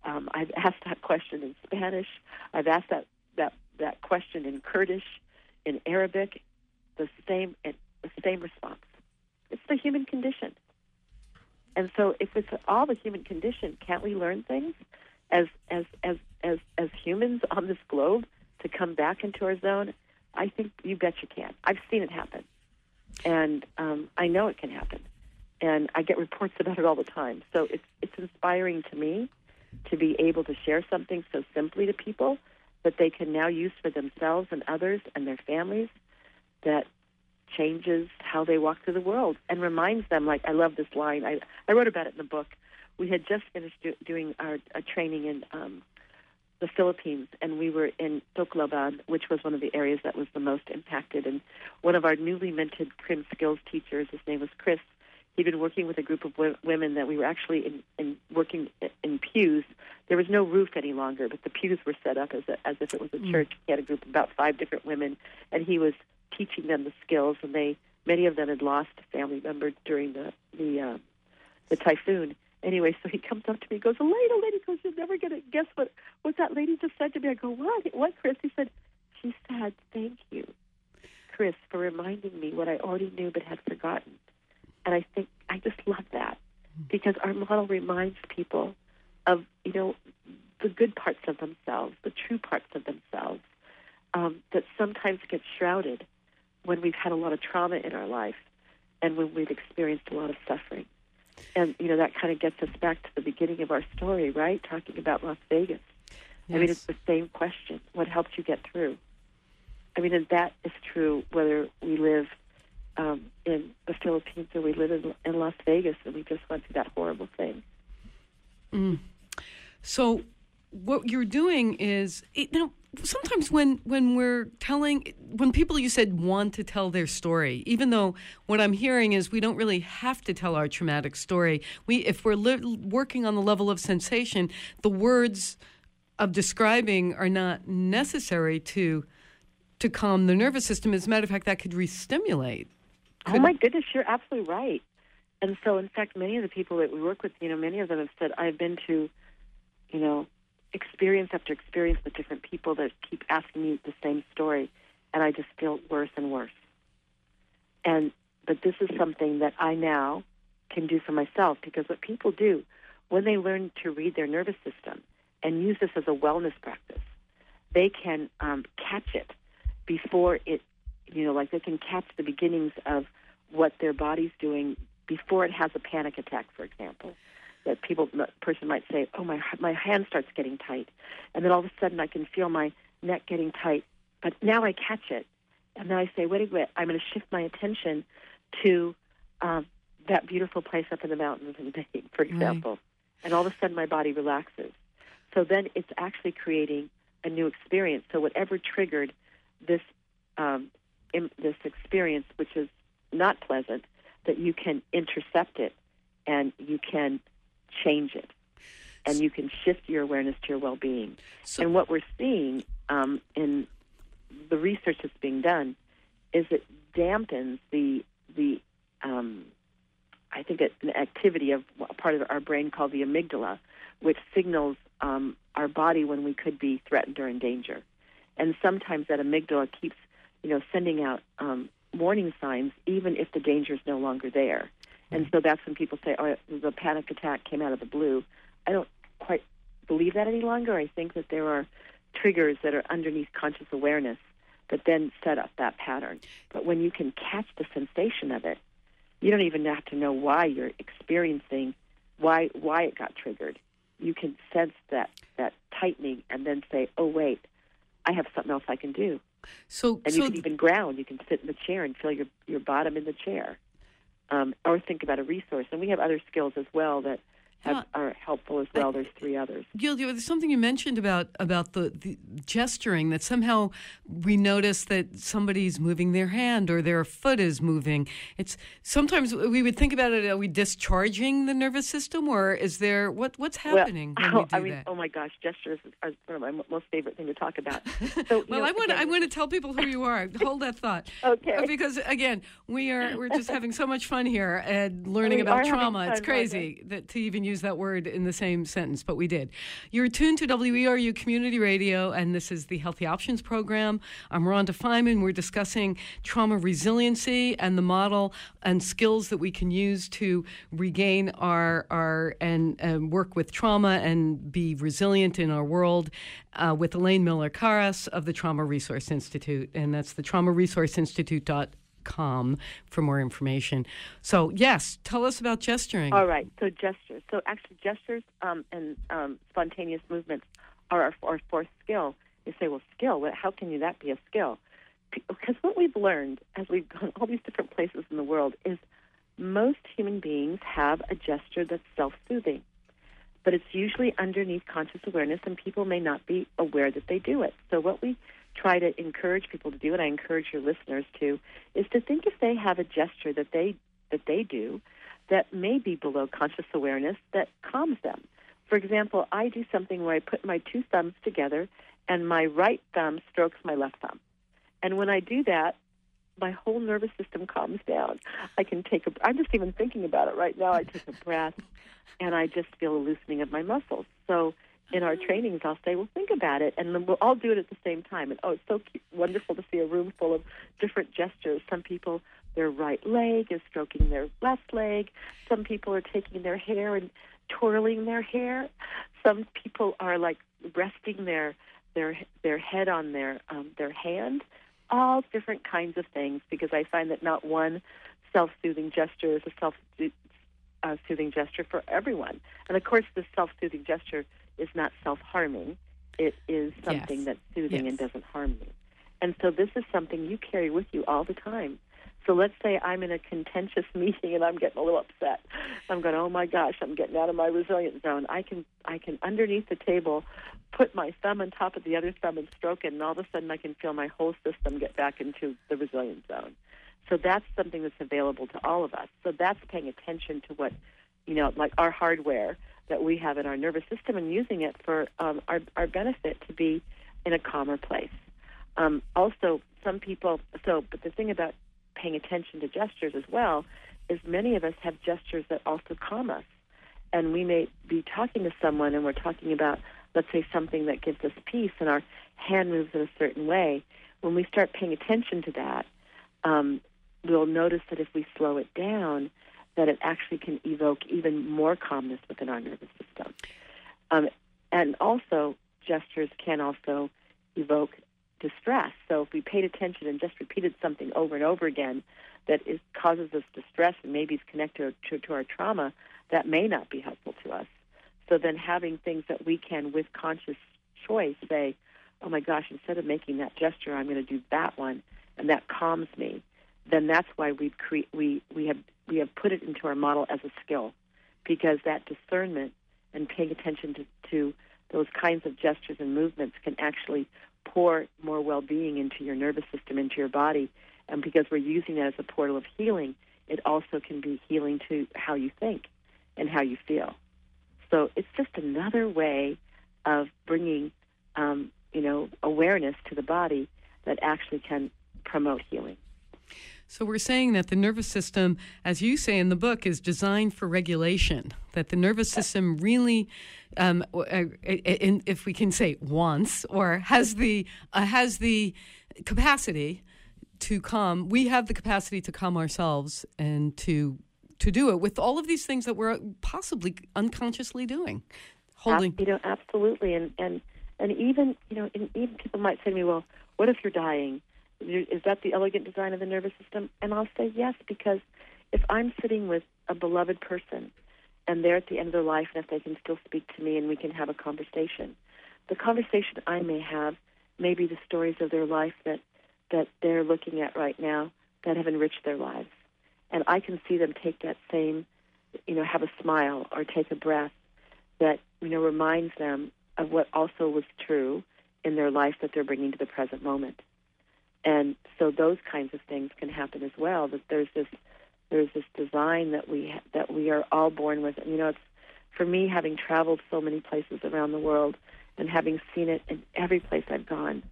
Um, I've asked that question in Spanish. I've asked that, that, that question in Kurdish, in Arabic. The same, the same response. It's the human condition. And so, if it's all the human condition, can't we learn things as as as as as humans on this globe to come back into our zone? I think you bet you can. I've seen it happen, and um, I know it can happen and I get reports about it all the time. So it's it's inspiring to me to be able to share something so simply to people that they can now use for themselves and others and their families that changes how they walk through the world and reminds them like I love this line. I I wrote about it in the book. We had just finished do, doing our a training in um, the Philippines and we were in Tacloban which was one of the areas that was the most impacted. And one of our newly minted crim skills teachers his name was Chris he'd been working with a group of women that we were actually in, in working in pews. There was no roof any longer, but the pews were set up as a, as if it was a mm. church. He had a group of about five different women, and he was teaching them the skills. And they many of them had lost a family member during the the uh, the typhoon. Anyway, so he comes up to me, and goes, "Elena, lady lady goes, you're never gonna guess what what that lady just said to me." I go, "What? What, Chris?" He said, "She said, thank you, Chris, for reminding me what I already knew but had forgotten." And I think I just love that because our model reminds people of, you know, the good parts of themselves, the true parts of themselves um, that sometimes get shrouded when we've had a lot of trauma in our life and when we've experienced a lot of suffering. And, you know, that kind of gets us back to the beginning of our story, right? Talking about Las Vegas. Yes. I mean, it's the same question. What helped you get through? I mean, and that is true whether we live um, in Philippines or we live in, in Las Vegas and we just went through that horrible thing. Mm. So, what you're doing is, you know, sometimes when when we're telling when people you said want to tell their story even though what i'm hearing is we don't really have to tell our traumatic story we if we're li- working on the level of sensation the words of describing are not necessary to to calm the nervous system as a matter of fact that could re-stimulate oh my goodness you're absolutely right and so in fact many of the people that we work with you know many of them have said i've been to you know experience after experience with different people that keep asking me the same story, and I just feel worse and worse. And but this is something that I now can do for myself because what people do when they learn to read their nervous system and use this as a wellness practice, they can um, catch it before it, you know, like they can catch the beginnings of what their body's doing before it has a panic attack, for example that people person might say, "Oh, my my hand starts getting tight," and then all of a sudden I can feel my neck getting tight. But now I catch it, and then I say, "Wait a minute! I'm going to shift my attention to um, that beautiful place up in the mountains in Maine, for example." Right. And all of a sudden my body relaxes. So then it's actually creating a new experience. So whatever triggered this um, this experience, which is not pleasant, that you can intercept it and you can change it. And you can shift your awareness to your well being. So, and what we're seeing um, in the research that's being done is it dampens the the um, I think it's an activity of a part of our brain called the amygdala, which signals um, our body when we could be threatened or in danger. And sometimes that amygdala keeps, you know, sending out um, warning signs even if the danger is no longer there. And so that's when people say, oh, the panic attack came out of the blue. I don't quite believe that any longer. I think that there are triggers that are underneath conscious awareness that then set up that pattern. But when you can catch the sensation of it, you don't even have to know why you're experiencing why why it got triggered. You can sense that that tightening and then say, "Oh wait, I have something else I can do." So and so you can even ground. You can sit in the chair and feel your your bottom in the chair um, or think about a resource. And we have other skills as well that have, are helpful as well. There's three others. Gil, there's something you mentioned about about the, the gesturing that somehow we notice that somebody's moving their hand or their foot is moving. It's sometimes we would think about it: are we discharging the nervous system, or is there what what's happening well, when we do I mean, that? Oh my gosh, gestures are one of my most favorite thing to talk about. So, well, know, I want I want to tell people who you are. Hold that thought. okay. Uh, because again, we are we're just having so much fun here and learning we about trauma. It's crazy that to even use that word in the same sentence, but we did. You're tuned to WERU Community Radio, and this is the Healthy Options Program. I'm Rhonda Feiman. We're discussing trauma resiliency and the model and skills that we can use to regain our our and uh, work with trauma and be resilient in our world. Uh, with Elaine Miller Karas of the Trauma Resource Institute, and that's the Trauma Resource Institute com for more information. So, yes, tell us about gesturing. All right. So, gestures. So, actually, gestures um, and um, spontaneous movements are our, our, fourth skill. You say, well, skill, how can you that be a skill? Because what we've learned as we've gone all these different places in the world is most human beings have a gesture that's self soothing, but it's usually underneath conscious awareness, and people may not be aware that they do it. So, what we try to encourage people to do, and I encourage your listeners to, is to think if they have a gesture that they that they do that may be below conscious awareness that calms them. For example, I do something where I put my two thumbs together and my right thumb strokes my left thumb. And when I do that, my whole nervous system calms down. I can take a I'm just even thinking about it right now. I take a breath and I just feel a loosening of my muscles. So in our trainings, I'll say, well, think about it, and then we'll all do it at the same time. And oh, it's so cute, wonderful to see a room full of different gestures. Some people, their right leg is stroking their left leg. Some people are taking their hair and twirling their hair. Some people are like resting their their their head on their um, their hand. All different kinds of things because I find that not one self-soothing gesture is a self uh, soothing gesture for everyone. And of course, this self-soothing gesture is not self-harming. It is something yes. that's soothing yes. and doesn't harm you. And so this is something you carry with you all the time. So let's say I'm in a contentious meeting and I'm getting a little upset. I'm going, oh my gosh, I'm getting out of my resilient zone. I can I can underneath the table put my thumb on top of the other thumb and stroke it, and all of a sudden I can feel my whole system get back into the resilient zone. So that's something that's available to all of us. So that's paying attention to what, you know, like our hardware that we have in our nervous system and using it for um, our, our benefit to be in a calmer place. Um, also, some people, so, but the thing about paying attention to gestures as well is many of us have gestures that also calm us. And we may be talking to someone and we're talking about, let's say, something that gives us peace and our hand moves in a certain way. When we start paying attention to that, um, we'll notice that if we slow it down, that it actually can evoke even more calmness within our nervous system. Um, and also, gestures can also evoke distress. So if we paid attention and just repeated something over and over again that is, causes us distress and maybe is connected to, to our trauma, that may not be helpful to us. So then having things that we can, with conscious choice, say, oh my gosh, instead of making that gesture, I'm going to do that one, and that calms me. Then that's why we cre- we we have we have put it into our model as a skill, because that discernment and paying attention to, to those kinds of gestures and movements can actually pour more well-being into your nervous system, into your body, and because we're using that as a portal of healing, it also can be healing to how you think and how you feel. So it's just another way of bringing, um, you know, awareness to the body that actually can promote healing. So we're saying that the nervous system, as you say in the book, is designed for regulation. That the nervous system really, um, uh, if we can say wants or has the uh, has the capacity to calm. We have the capacity to calm ourselves and to to do it with all of these things that we're possibly unconsciously doing. Holding, you know, absolutely, and and and even you know, and even people might say to me, well, what if you're dying? Is that the elegant design of the nervous system? And I'll say yes, because if I'm sitting with a beloved person and they're at the end of their life and if they can still speak to me and we can have a conversation, the conversation I may have may be the stories of their life that, that they're looking at right now that have enriched their lives. And I can see them take that same, you know, have a smile or take a breath that, you know, reminds them of what also was true in their life that they're bringing to the present moment and so those kinds of things can happen as well. That there's this there's this design that we that we are all born with. And, you know, it's for me having traveled so many places around the world and having seen it in every place I've gone.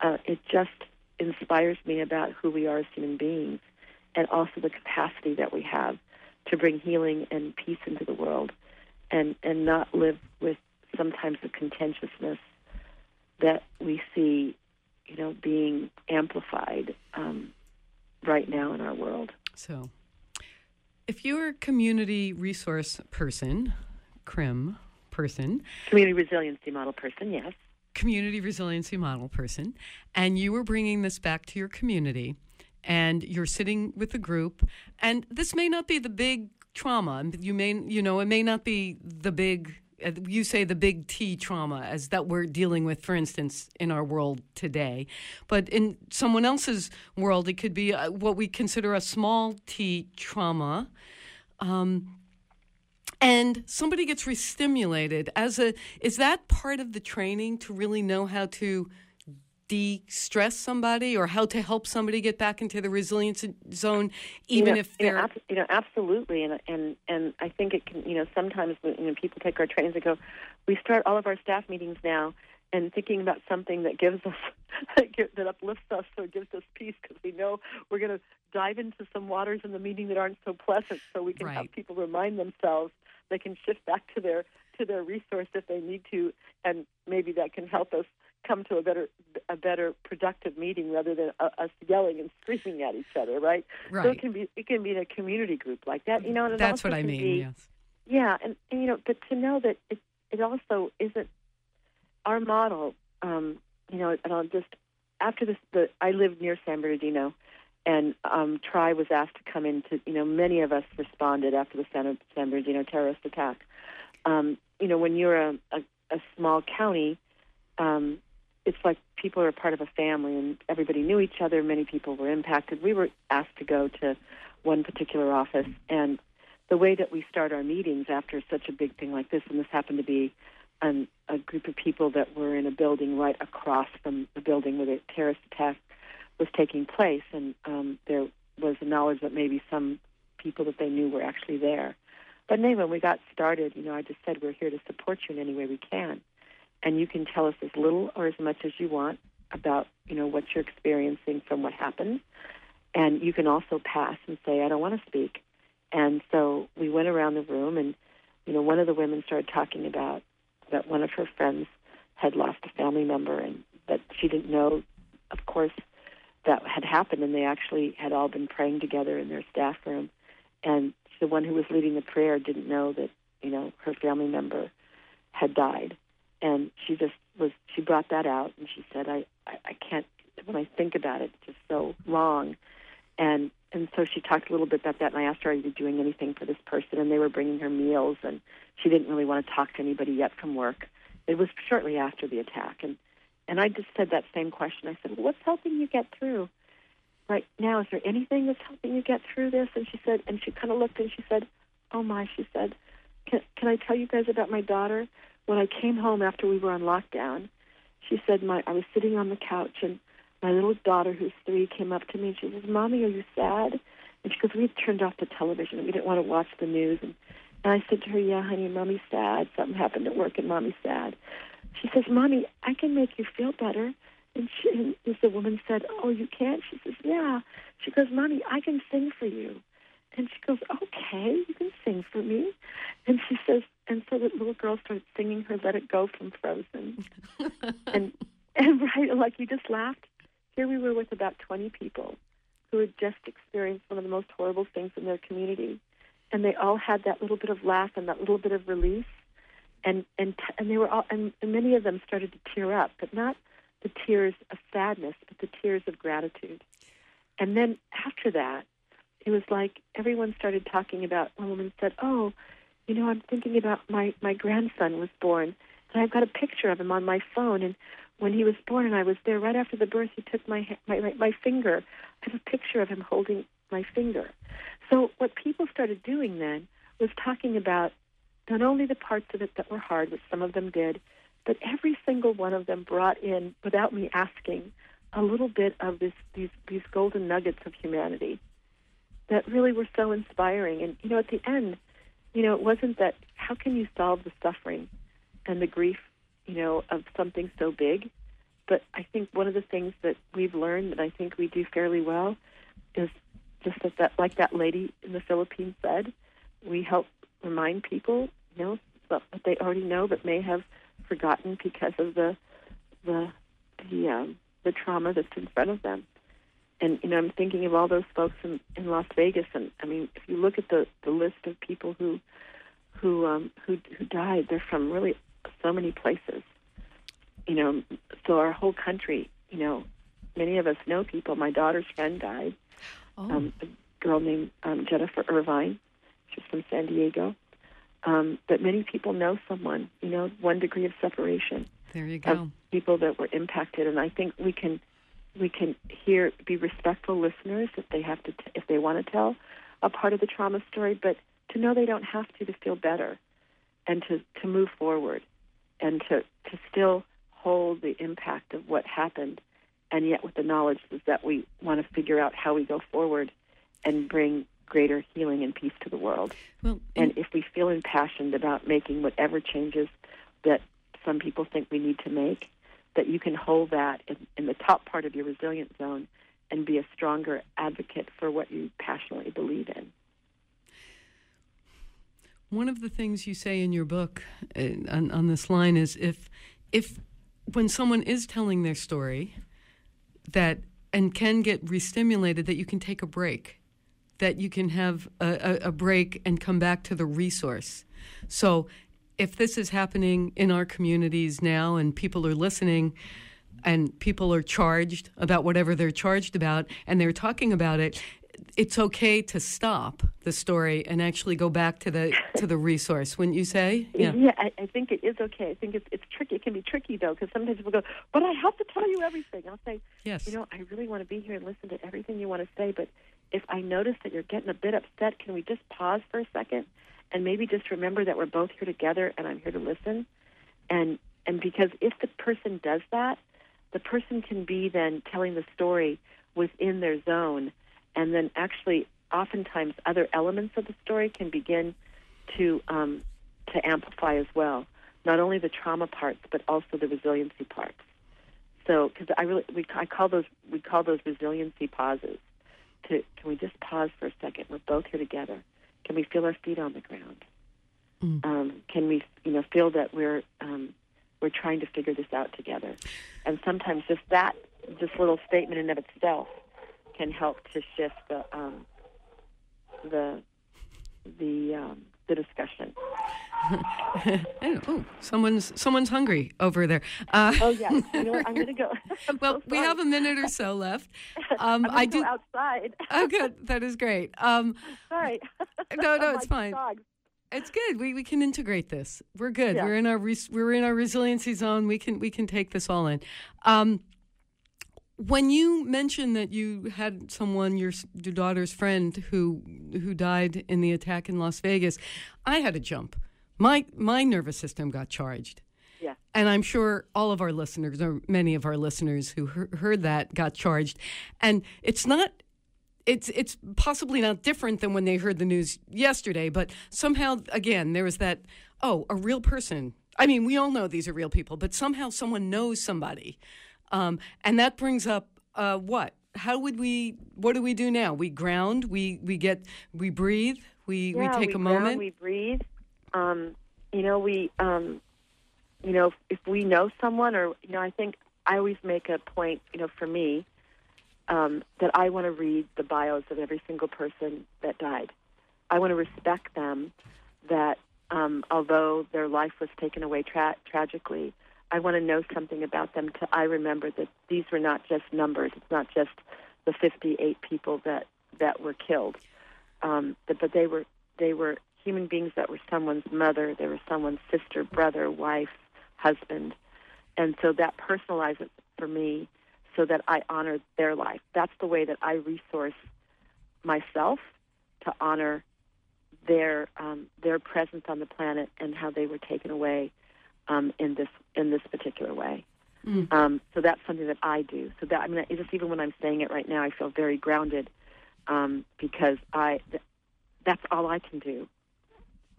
Uh, it just inspires me about who we are as human beings, and also the capacity that we have to bring healing and peace into the world, and and not live with sometimes the contentiousness that we see you know, being amplified um, right now in our world. So, if you're a community resource person, CRIM person, community resiliency model person, yes, community resiliency model person, and you were bringing this back to your community, and you're sitting with a group, and this may not be the big trauma. You may, you know, it may not be the big you say the big T trauma as that we're dealing with, for instance, in our world today. But in someone else's world, it could be uh, what we consider a small T trauma. Um, and somebody gets restimulated as a is that part of the training to really know how to de-stress somebody or how to help somebody get back into the resilience zone even you know, if they're you know, ab- you know, absolutely and and and I think it can you know sometimes when you know, people take our trainings and go we start all of our staff meetings now and thinking about something that gives us that uplifts us or gives us peace because we know we're going to dive into some waters in the meeting that aren't so pleasant so we can right. have people remind themselves they can shift back to their to their resource if they need to and maybe that can help us come to a better a better productive meeting rather than uh, us yelling and screaming at each other, right? Right. So it can be it can be in a community group like that, you know. And That's what I mean. Be, yes. Yeah, and, and you know, but to know that it it also isn't our model. Um, you know, and I'll just after this, the I lived near San Bernardino, and um, Tri was asked to come in to. You know, many of us responded after the San, San Bernardino terrorist attack. Um, you know, when you're a, a, a small county, um, it's like people are part of a family, and everybody knew each other. Many people were impacted. We were asked to go to one particular office, and the way that we start our meetings after such a big thing like this, and this happened to be an, a group of people that were in a building right across from the building where the terrorist attack was taking place, and um, there was a knowledge that maybe some people that they knew were actually there. But anyway, when we got started, you know, I just said we're here to support you in any way we can, and you can tell us as little or as much as you want about, you know, what you're experiencing from what happened, and you can also pass and say, I don't want to speak. And so we went around the room, and you know, one of the women started talking about that one of her friends had lost a family member, and that she didn't know, of course, that had happened, and they actually had all been praying together in their staff room. And the one who was leading the prayer didn't know that you know her family member had died, and she just was. She brought that out, and she said, "I I, I can't. When I think about it, it's just so wrong." And and so she talked a little bit about that, and I asked her, "Are you doing anything for this person?" And they were bringing her meals, and she didn't really want to talk to anybody yet from work. It was shortly after the attack, and and I just said that same question. I said, well, "What's helping you get through right now? Is there anything that's helping you get through this?" And she said, and she kind of looked and she said, "Oh my," she said, "Can can I tell you guys about my daughter? When I came home after we were on lockdown, she said my I was sitting on the couch and." My little daughter, who's three, came up to me and she says, "Mommy, are you sad?" And she goes, "We turned off the television. We didn't want to watch the news." And, and I said to her, "Yeah, honey, Mommy's sad. Something happened at work, and Mommy's sad." She says, "Mommy, I can make you feel better." And, she, and the woman said, "Oh, you can't." She says, "Yeah." She goes, "Mommy, I can sing for you." And she goes, "Okay, you can sing for me." And she says, and so the little girl starts singing her "Let It Go" from Frozen, and and right, like you just laughed. Here we were with about 20 people who had just experienced one of the most horrible things in their community, and they all had that little bit of laugh and that little bit of release, and and and they were all and, and many of them started to tear up, but not the tears of sadness, but the tears of gratitude. And then after that, it was like everyone started talking about. One woman said, "Oh, you know, I'm thinking about my my grandson was born, and I've got a picture of him on my phone, and." when he was born and I was there right after the birth, he took my, my my my finger. I have a picture of him holding my finger. So what people started doing then was talking about not only the parts of it that were hard, which some of them did, but every single one of them brought in, without me asking, a little bit of this these these golden nuggets of humanity that really were so inspiring. And you know, at the end, you know, it wasn't that how can you solve the suffering and the grief you know, of something so big. But I think one of the things that we've learned that I think we do fairly well is just that, that like that lady in the Philippines said, we help remind people, you know, what they already know but may have forgotten because of the the the um, the trauma that's in front of them. And you know, I'm thinking of all those folks in, in Las Vegas, and I mean, if you look at the the list of people who who um, who who died, they're from really so many places. You know, so our whole country, you know, many of us know people. My daughter's friend died. Oh. Um, a girl named um, Jennifer Irvine. She's from San Diego. Um, but many people know someone, you know, one degree of separation there you of go. people that were impacted. And I think we can we can hear be respectful listeners if they have to t- if they want to tell a part of the trauma story, but to know they don't have to to feel better and to, to move forward and to, to still hold the impact of what happened and yet with the knowledge that we want to figure out how we go forward and bring greater healing and peace to the world. Well, And if we feel impassioned about making whatever changes that some people think we need to make, that you can hold that in, in the top part of your resilient zone and be a stronger advocate for what you passionately believe in. One of the things you say in your book uh, on, on this line is if if when someone is telling their story that and can get restimulated that you can take a break that you can have a, a, a break and come back to the resource so if this is happening in our communities now and people are listening and people are charged about whatever they're charged about and they're talking about it it's okay to stop the story and actually go back to the to the resource. Wouldn't you say? Yeah, yeah I, I think it is okay. I think it's it's tricky. It can be tricky though because sometimes people go, "But I have to tell you everything." I'll say, Yes. You know, I really want to be here and listen to everything you want to say, but if I notice that you're getting a bit upset, can we just pause for a second and maybe just remember that we're both here together and I'm here to listen? And and because if the person does that, the person can be then telling the story within their zone, and then actually, oftentimes, other elements of the story can begin to um, to amplify as well. Not only the trauma parts, but also the resiliency parts. So, because I really, we, I call those we call those resiliency pauses. To can we just pause for a second? We're both here together. Can we feel our feet on the ground? Mm. Um, can we, you know, feel that we're um, we're trying to figure this out together? And sometimes just that, this little statement in of itself, can help to shift the um, the the um, the discussion. oh, oh, someone's someone's hungry over there. Uh, Oh yeah, you know what? I'm going to go. Well, so we have a minute or so left. Um, I'm I do. outside. Oh, good. That is great. Um, Sorry. No, no, it's fine. dogs. It's good. We we can integrate this. We're good. Yeah. We're in our res- we're in our resiliency zone. We can we can take this all in. Um, when you mentioned that you had someone, your, your daughter's friend, who who died in the attack in Las Vegas, I had a jump. My my nervous system got charged. Yeah. And I'm sure all of our listeners, or many of our listeners who he- heard that, got charged. And it's not it's it's possibly not different than when they heard the news yesterday, but somehow again there was that oh a real person. I mean, we all know these are real people, but somehow someone knows somebody, um, and that brings up uh, what? How would we? What do we do now? We ground. We we get we breathe. We Yeah, we take a ground, moment. We breathe. Um, you know, we, um, you know, if, if we know someone, or you know, I think I always make a point. You know, for me, um, that I want to read the bios of every single person that died. I want to respect them. That um, although their life was taken away tra- tragically, I want to know something about them. To I remember that these were not just numbers. It's not just the 58 people that that were killed, um, but, they were they were human beings that were someone's mother. They were someone's sister, brother, wife, husband, and so that personalizes it for me, so that I honor their life. That's the way that I resource myself to honor their um, their presence on the planet and how they were taken away um, in this in this particular way. Mm. Um, so that's something that I do. So that I mean, just even when I'm saying it right now, I feel very grounded um, because I th- that's all I can do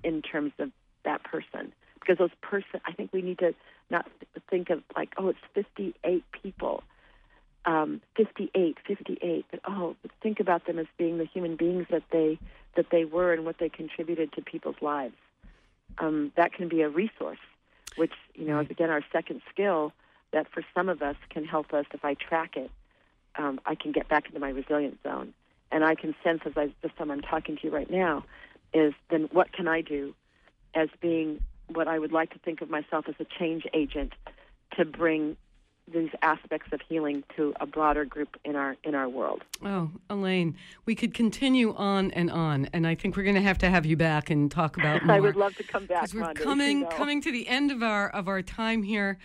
in terms of that person. Because those person, I think we need to not th- think of like, oh, it's 58 people. Um, 58, 58. But oh, but think about them as being the human beings that they that they were and what they contributed to people's lives. Um, that can be a resource, which you know is again our second skill that for some of us can help us if I track it. Um, I can get back into my resilient zone, and I can sense as I just time I'm talking to you right now, is then what can I do as being what I would like to think of myself as a change agent to bring these aspects of healing to a broader group in our in our world. Oh, Elaine, we could continue on and on, and I think we're going to have to have you back and talk about more. I would love to come back. because we're Rhonda, as you coming know. coming to the end of our of our time here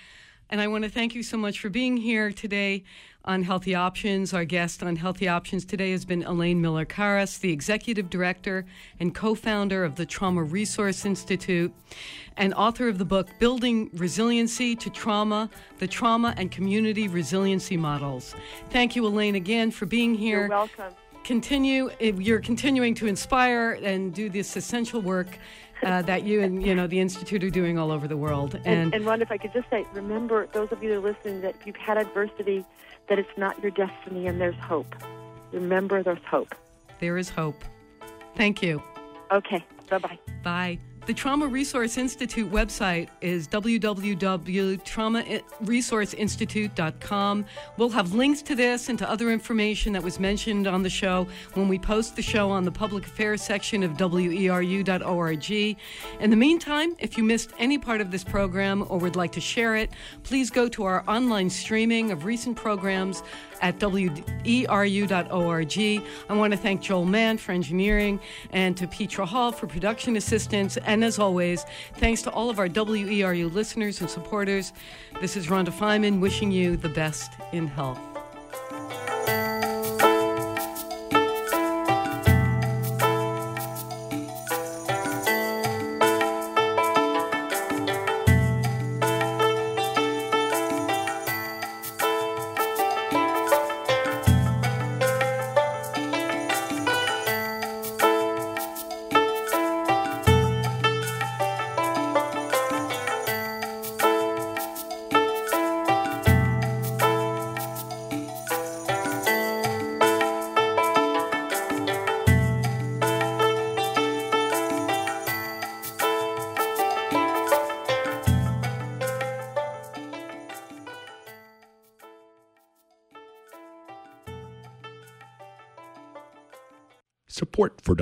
and I want to thank you so much for being here today on Healthy Options. Our guest on Healthy Options today has been Elaine Miller Karas, the executive director and co founder of the Trauma Resource Institute and author of the book Building Resiliency to Trauma The Trauma and Community Resiliency Models. Thank you, Elaine, again for being here You're welcome. Continue you're continuing to inspire and do this essential work uh, that you and you know the institute are doing all over the world And, and Rhonda, if I could just say, remember, those of you that are listening, that if you've had adversity, that it's not your destiny and there's hope. Remember, there's hope. there is hope thank you Okay, Bye-bye. bye. The Trauma Resource Institute website is www.traumaresourceinstitute.com. We'll have links to this and to other information that was mentioned on the show when we post the show on the public affairs section of weru.org. In the meantime, if you missed any part of this program or would like to share it, please go to our online streaming of recent programs at weru.org. I want to thank Joel Mann for engineering and to Petra Hall for production assistance. And as always, thanks to all of our WERU listeners and supporters. This is Rhonda Feiman wishing you the best in health.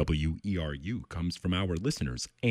Support for WERU comes from our listeners and